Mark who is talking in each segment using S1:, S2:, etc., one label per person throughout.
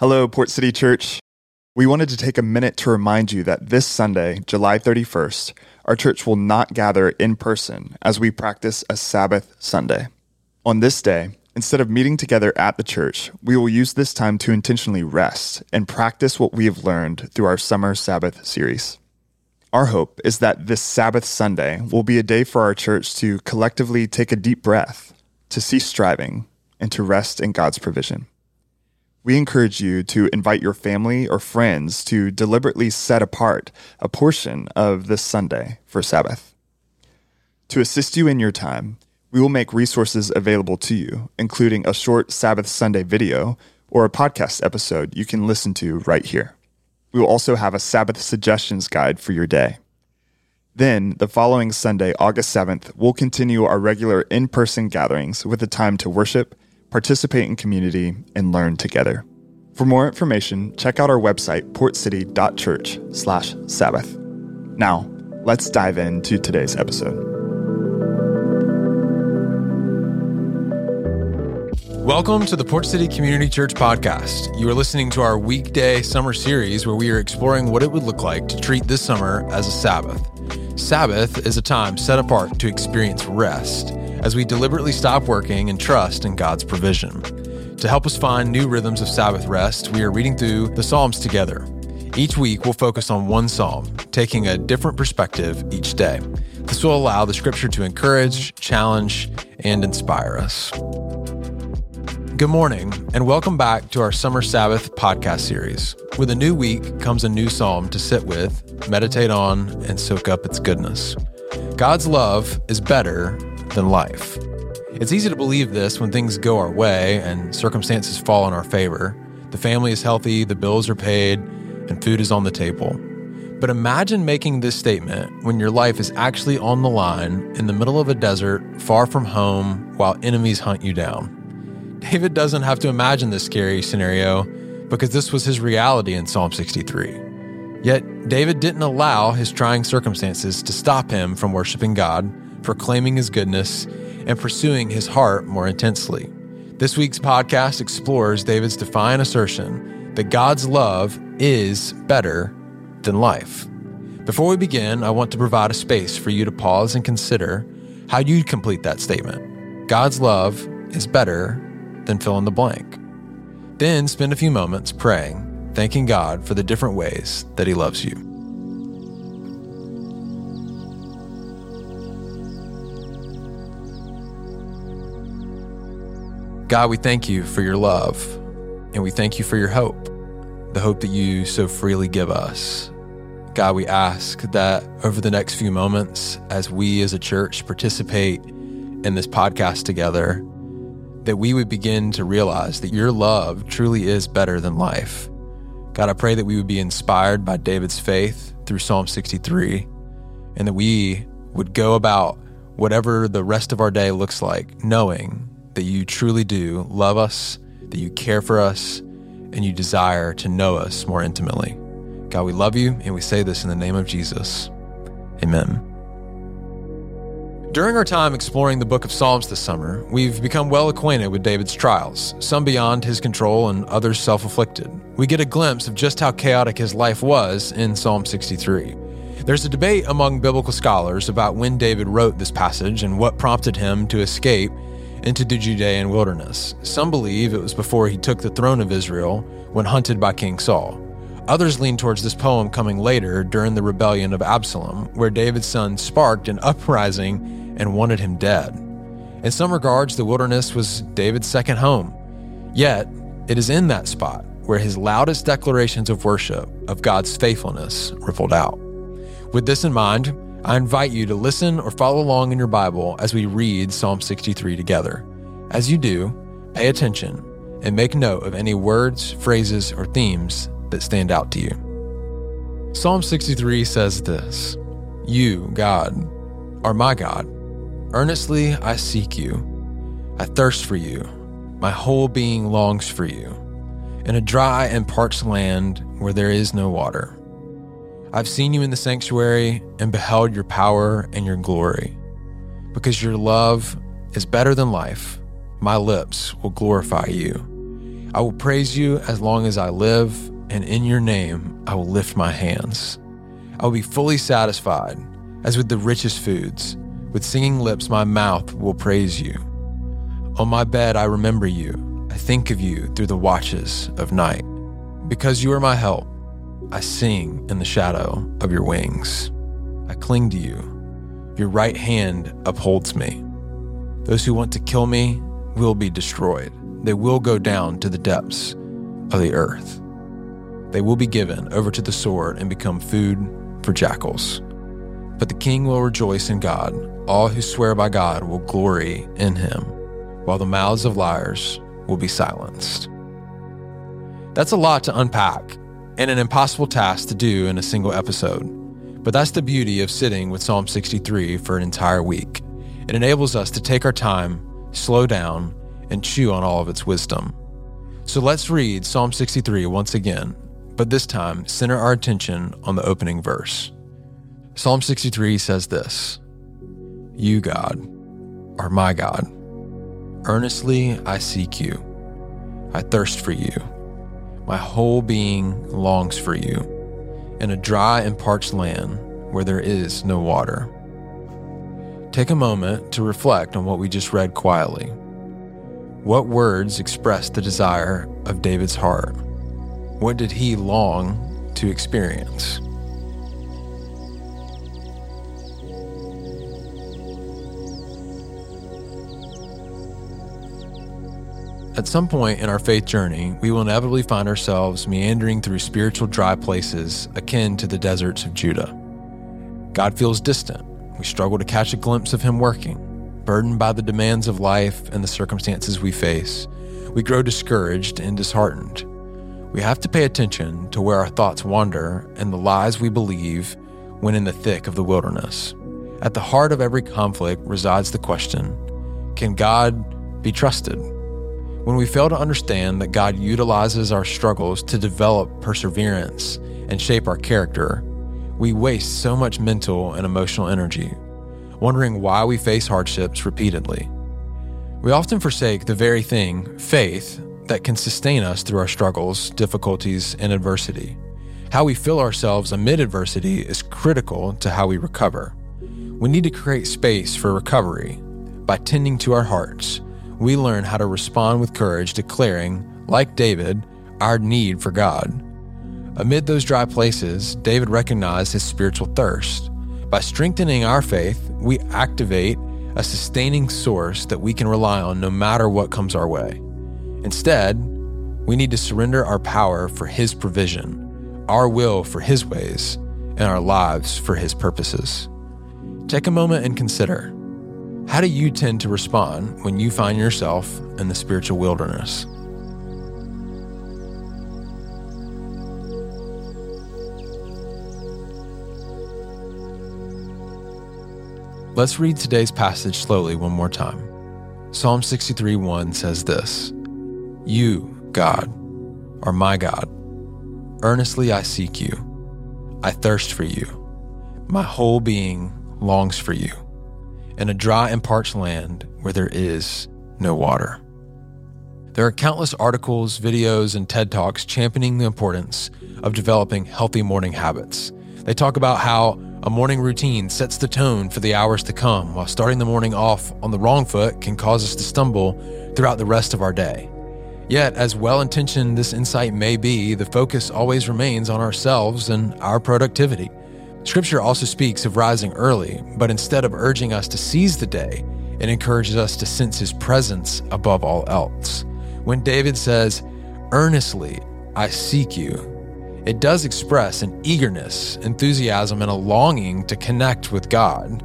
S1: Hello, Port City Church. We wanted to take a minute to remind you that this Sunday, July 31st, our church will not gather in person as we practice a Sabbath Sunday. On this day, instead of meeting together at the church, we will use this time to intentionally rest and practice what we have learned through our Summer Sabbath series. Our hope is that this Sabbath Sunday will be a day for our church to collectively take a deep breath, to cease striving, and to rest in God's provision we encourage you to invite your family or friends to deliberately set apart a portion of this Sunday for Sabbath. To assist you in your time, we will make resources available to you, including a short Sabbath Sunday video or a podcast episode you can listen to right here. We will also have a Sabbath suggestions guide for your day. Then, the following Sunday, August 7th, we'll continue our regular in person gatherings with a time to worship participate in community, and learn together. For more information, check out our website, portcity.church/sabbath. Now, let's dive into today's episode.
S2: Welcome to the Port City Community Church podcast. You are listening to our weekday summer series where we are exploring what it would look like to treat this summer as a Sabbath. Sabbath is a time set apart to experience rest as we deliberately stop working and trust in God's provision. To help us find new rhythms of Sabbath rest, we are reading through the Psalms together. Each week, we'll focus on one psalm, taking a different perspective each day. This will allow the scripture to encourage, challenge, and inspire us. Good morning, and welcome back to our Summer Sabbath podcast series. With a new week comes a new psalm to sit with, meditate on, and soak up its goodness. God's love is better than life. It's easy to believe this when things go our way and circumstances fall in our favor. The family is healthy, the bills are paid, and food is on the table. But imagine making this statement when your life is actually on the line in the middle of a desert, far from home, while enemies hunt you down. David doesn't have to imagine this scary scenario because this was his reality in Psalm 63. Yet, David didn't allow his trying circumstances to stop him from worshiping God proclaiming his goodness, and pursuing his heart more intensely. This week's podcast explores David's defiant assertion that God's love is better than life. Before we begin, I want to provide a space for you to pause and consider how you'd complete that statement. God's love is better than fill in the blank. Then spend a few moments praying, thanking God for the different ways that He loves you. God, we thank you for your love, and we thank you for your hope, the hope that you so freely give us. God, we ask that over the next few moments, as we as a church participate in this podcast together, that we would begin to realize that your love truly is better than life. God, I pray that we would be inspired by David's faith through Psalm 63 and that we would go about whatever the rest of our day looks like, knowing that you truly do love us, that you care for us, and you desire to know us more intimately. God, we love you, and we say this in the name of Jesus. Amen. During our time exploring the book of Psalms this summer, we've become well acquainted with David's trials, some beyond his control and others self afflicted. We get a glimpse of just how chaotic his life was in Psalm 63. There's a debate among biblical scholars about when David wrote this passage and what prompted him to escape into the Judean wilderness. Some believe it was before he took the throne of Israel when hunted by King Saul. Others lean towards this poem coming later during the rebellion of Absalom, where David's son sparked an uprising and wanted him dead. In some regards, the wilderness was David's second home. Yet, it is in that spot where his loudest declarations of worship of God's faithfulness rippled out. With this in mind, I invite you to listen or follow along in your Bible as we read Psalm 63 together. As you do, pay attention and make note of any words, phrases, or themes that stand out to you. Psalm 63 says this You, God, are my God. Earnestly I seek you. I thirst for you. My whole being longs for you. In a dry and parched land where there is no water. I've seen you in the sanctuary and beheld your power and your glory. Because your love is better than life, my lips will glorify you. I will praise you as long as I live, and in your name I will lift my hands. I will be fully satisfied, as with the richest foods. With singing lips, my mouth will praise you. On my bed, I remember you. I think of you through the watches of night. Because you are my help, I sing in the shadow of your wings. I cling to you. Your right hand upholds me. Those who want to kill me will be destroyed they will go down to the depths of the earth. They will be given over to the sword and become food for jackals. But the king will rejoice in God. All who swear by God will glory in him, while the mouths of liars will be silenced. That's a lot to unpack and an impossible task to do in a single episode. But that's the beauty of sitting with Psalm 63 for an entire week. It enables us to take our time, slow down, and chew on all of its wisdom. So let's read Psalm 63 once again, but this time center our attention on the opening verse. Psalm 63 says this You, God, are my God. Earnestly I seek you. I thirst for you. My whole being longs for you in a dry and parched land where there is no water. Take a moment to reflect on what we just read quietly. What words express the desire of David's heart? What did he long to experience? At some point in our faith journey, we will inevitably find ourselves meandering through spiritual dry places akin to the deserts of Judah. God feels distant. We struggle to catch a glimpse of Him working burdened by the demands of life and the circumstances we face, we grow discouraged and disheartened. We have to pay attention to where our thoughts wander and the lies we believe when in the thick of the wilderness. At the heart of every conflict resides the question can God be trusted? When we fail to understand that God utilizes our struggles to develop perseverance and shape our character, we waste so much mental and emotional energy wondering why we face hardships repeatedly. We often forsake the very thing, faith, that can sustain us through our struggles, difficulties, and adversity. How we feel ourselves amid adversity is critical to how we recover. We need to create space for recovery. By tending to our hearts, we learn how to respond with courage, declaring, like David, our need for God. Amid those dry places, David recognized his spiritual thirst. By strengthening our faith, we activate a sustaining source that we can rely on no matter what comes our way. Instead, we need to surrender our power for His provision, our will for His ways, and our lives for His purposes. Take a moment and consider how do you tend to respond when you find yourself in the spiritual wilderness? Let's read today's passage slowly one more time. Psalm 63 1 says this You, God, are my God. Earnestly I seek you. I thirst for you. My whole being longs for you in a dry and parched land where there is no water. There are countless articles, videos, and TED Talks championing the importance of developing healthy morning habits. They talk about how a morning routine sets the tone for the hours to come, while starting the morning off on the wrong foot can cause us to stumble throughout the rest of our day. Yet, as well intentioned this insight may be, the focus always remains on ourselves and our productivity. Scripture also speaks of rising early, but instead of urging us to seize the day, it encourages us to sense His presence above all else. When David says, Earnestly I seek you, it does express an eagerness, enthusiasm, and a longing to connect with God.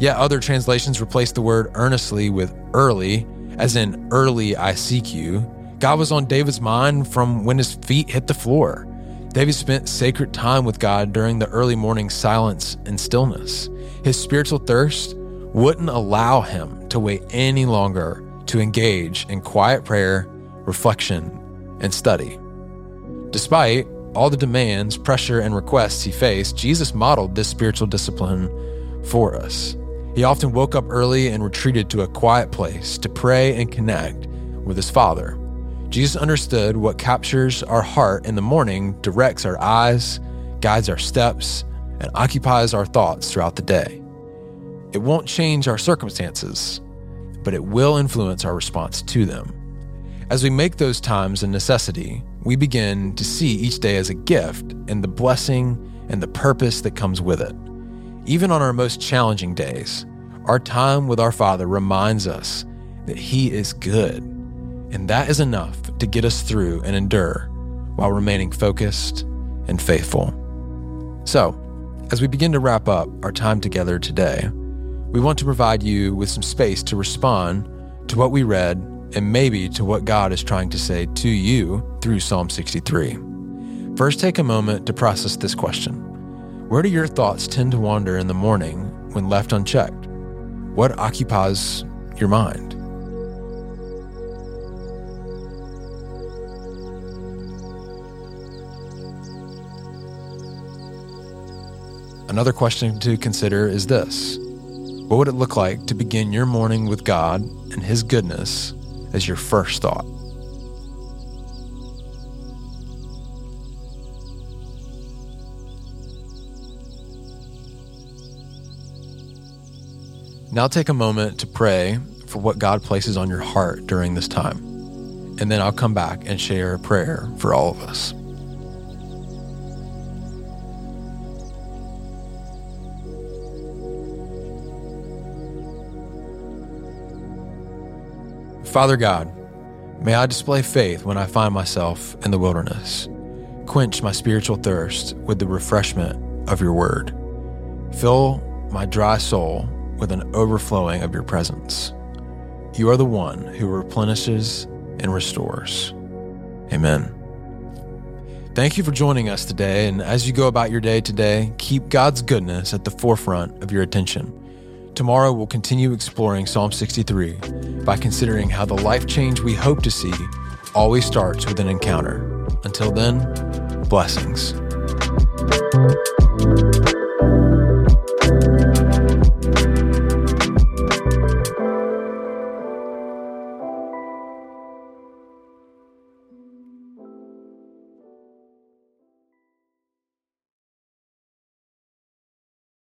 S2: Yet other translations replace the word earnestly with early, as in early I seek you. God was on David's mind from when his feet hit the floor. David spent sacred time with God during the early morning silence and stillness. His spiritual thirst wouldn't allow him to wait any longer to engage in quiet prayer, reflection, and study. Despite all the demands, pressure, and requests he faced, Jesus modeled this spiritual discipline for us. He often woke up early and retreated to a quiet place to pray and connect with his Father. Jesus understood what captures our heart in the morning directs our eyes, guides our steps, and occupies our thoughts throughout the day. It won't change our circumstances, but it will influence our response to them. As we make those times a necessity, we begin to see each day as a gift and the blessing and the purpose that comes with it. Even on our most challenging days, our time with our Father reminds us that He is good, and that is enough to get us through and endure while remaining focused and faithful. So, as we begin to wrap up our time together today, we want to provide you with some space to respond to what we read and maybe to what God is trying to say to you through Psalm 63. First, take a moment to process this question Where do your thoughts tend to wander in the morning when left unchecked? What occupies your mind? Another question to consider is this What would it look like to begin your morning with God and His goodness as your first thought? Now take a moment to pray for what God places on your heart during this time. And then I'll come back and share a prayer for all of us. Father God, may I display faith when I find myself in the wilderness. Quench my spiritual thirst with the refreshment of your word. Fill my dry soul with an overflowing of your presence. You are the one who replenishes and restores. Amen. Thank you for joining us today. And as you go about your day today, keep God's goodness at the forefront of your attention. Tomorrow, we'll continue exploring Psalm 63 by considering how the life change we hope to see always starts with an encounter. Until then, blessings.